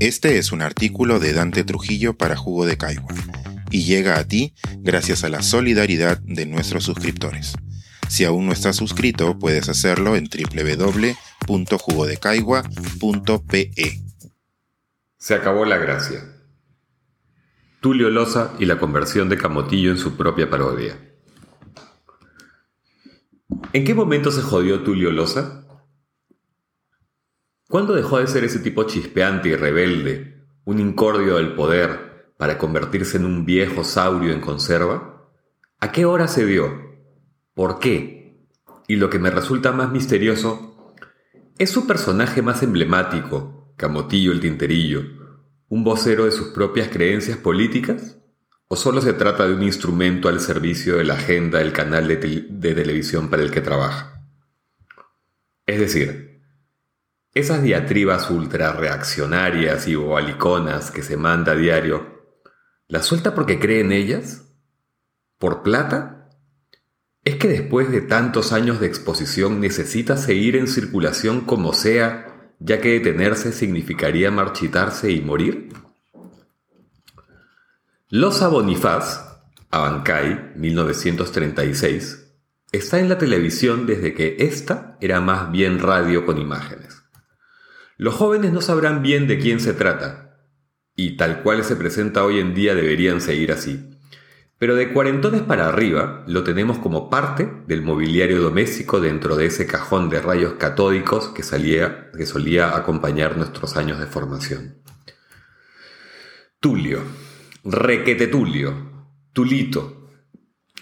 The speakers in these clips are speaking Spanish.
Este es un artículo de Dante Trujillo para Jugo de Caigua y llega a ti gracias a la solidaridad de nuestros suscriptores. Si aún no estás suscrito, puedes hacerlo en www.jugodecaigua.pe. Se acabó la gracia. Tulio Loza y la conversión de Camotillo en su propia parodia. ¿En qué momento se jodió Tulio Loza? ¿Cuándo dejó de ser ese tipo chispeante y rebelde, un incordio del poder, para convertirse en un viejo saurio en conserva? ¿A qué hora se dio? ¿Por qué? Y lo que me resulta más misterioso, ¿es su personaje más emblemático, Camotillo el Tinterillo, un vocero de sus propias creencias políticas? ¿O solo se trata de un instrumento al servicio de la agenda del canal de, de televisión para el que trabaja? Es decir, esas diatribas ultra reaccionarias y bobaliconas que se manda a diario, ¿las suelta porque cree en ellas? ¿Por plata? ¿Es que después de tantos años de exposición necesita seguir en circulación como sea, ya que detenerse significaría marchitarse y morir? Losa Bonifaz, Abancay, 1936, está en la televisión desde que esta era más bien radio con imágenes. Los jóvenes no sabrán bien de quién se trata, y tal cual se presenta hoy en día deberían seguir así. Pero de cuarentones para arriba lo tenemos como parte del mobiliario doméstico dentro de ese cajón de rayos catódicos que, solía acompañar nuestros años de formación. Tulio, Requete Tulio, Tulito,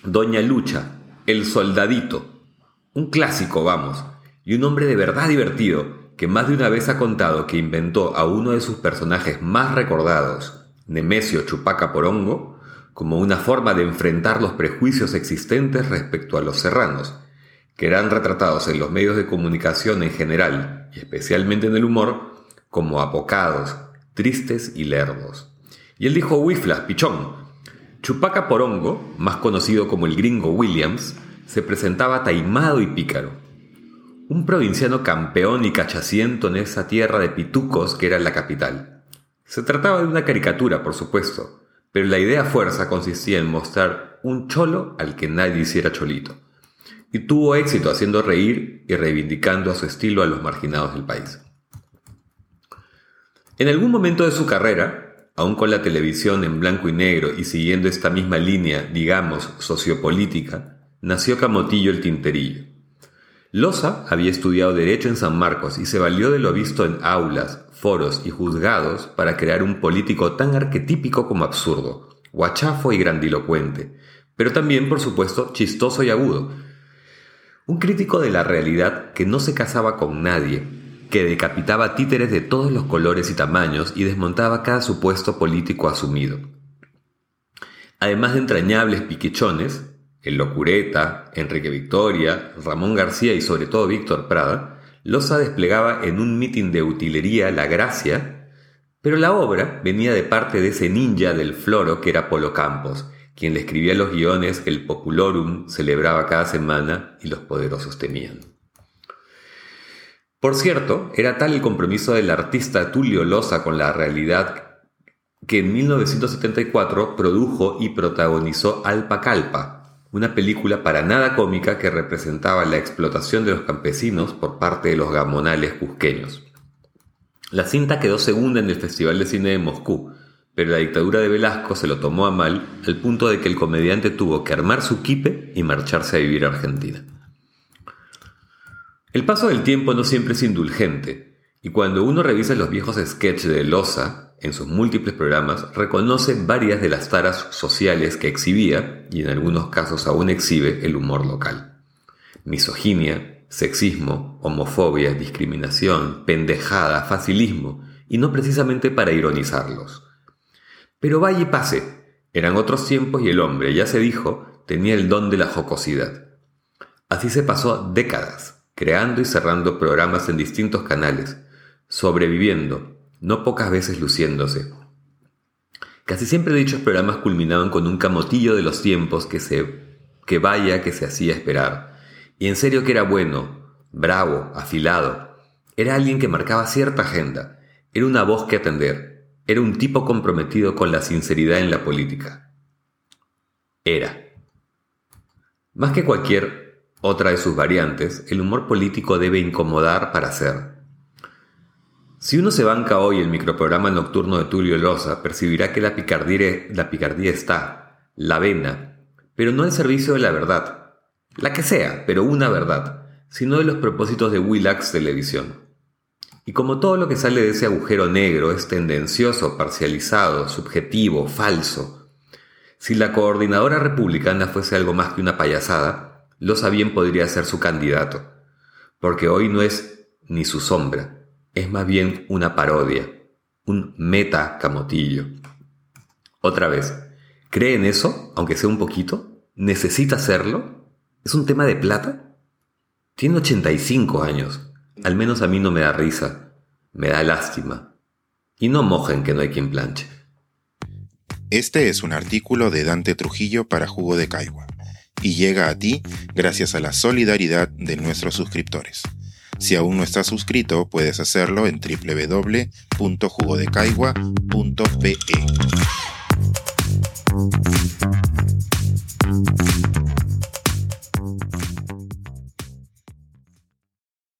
Doña Lucha, El Soldadito, un clásico, vamos, y un hombre de verdad divertido, que más de una vez ha contado que inventó a uno de sus personajes más recordados, Nemesio Chupaca Porongo, como una forma de enfrentar los prejuicios existentes respecto a los serranos, que eran retratados en los medios de comunicación en general, y especialmente en el humor, como apocados, tristes y lerdos. Y él dijo Wiflas, pichón. Chupaca Porongo, más conocido como el gringo Williams, se presentaba taimado y pícaro un provinciano campeón y cachaciento en esa tierra de pitucos que era la capital. Se trataba de una caricatura, por supuesto, pero la idea fuerza consistía en mostrar un cholo al que nadie hiciera cholito. Y tuvo éxito haciendo reír y reivindicando a su estilo a los marginados del país. En algún momento de su carrera, aún con la televisión en blanco y negro y siguiendo esta misma línea, digamos, sociopolítica, nació Camotillo el Tinterillo Loza había estudiado Derecho en San Marcos y se valió de lo visto en aulas, foros y juzgados para crear un político tan arquetípico como absurdo, guachafo y grandilocuente, pero también, por supuesto, chistoso y agudo. Un crítico de la realidad que no se casaba con nadie, que decapitaba títeres de todos los colores y tamaños y desmontaba cada supuesto político asumido. Además de entrañables piquechones, el Locureta, Enrique Victoria, Ramón García y sobre todo Víctor Prada, Loza desplegaba en un mitin de utilería la gracia, pero la obra venía de parte de ese ninja del floro que era Polo Campos, quien le escribía los guiones que el Populorum celebraba cada semana y los poderosos temían. Por cierto, era tal el compromiso del artista Tulio Loza con la realidad que en 1974 produjo y protagonizó Alpa Calpa, una película para nada cómica que representaba la explotación de los campesinos por parte de los gamonales cusqueños. La cinta quedó segunda en el Festival de Cine de Moscú, pero la dictadura de Velasco se lo tomó a mal al punto de que el comediante tuvo que armar su kipe y marcharse a vivir a Argentina. El paso del tiempo no siempre es indulgente, y cuando uno revisa los viejos sketches de Loza, en sus múltiples programas, reconoce varias de las taras sociales que exhibía, y en algunos casos aún exhibe, el humor local. Misoginia, sexismo, homofobia, discriminación, pendejada, facilismo, y no precisamente para ironizarlos. Pero vaya y pase, eran otros tiempos y el hombre, ya se dijo, tenía el don de la jocosidad. Así se pasó décadas, creando y cerrando programas en distintos canales, sobreviviendo, no pocas veces luciéndose. Casi siempre dichos programas culminaban con un camotillo de los tiempos que se que vaya que se hacía esperar. Y en serio que era bueno, bravo, afilado. Era alguien que marcaba cierta agenda. Era una voz que atender. Era un tipo comprometido con la sinceridad en la política. Era. Más que cualquier otra de sus variantes, el humor político debe incomodar para ser. Si uno se banca hoy el microprograma nocturno de Tulio Loza, percibirá que la picardía, la picardía está, la vena, pero no al servicio de la verdad. La que sea, pero una verdad, sino de los propósitos de Willax Televisión. Y como todo lo que sale de ese agujero negro es tendencioso, parcializado, subjetivo, falso, si la coordinadora republicana fuese algo más que una payasada, Loza bien podría ser su candidato, porque hoy no es ni su sombra, es más bien una parodia, un meta camotillo. Otra vez, ¿cree en eso, aunque sea un poquito? ¿Necesita hacerlo? ¿Es un tema de plata? Tiene 85 años. Al menos a mí no me da risa, me da lástima. Y no mojen que no hay quien planche. Este es un artículo de Dante Trujillo para Jugo de Caigua y llega a ti gracias a la solidaridad de nuestros suscriptores. Si aún no estás suscrito, puedes hacerlo en www.jugodecaigua.pe.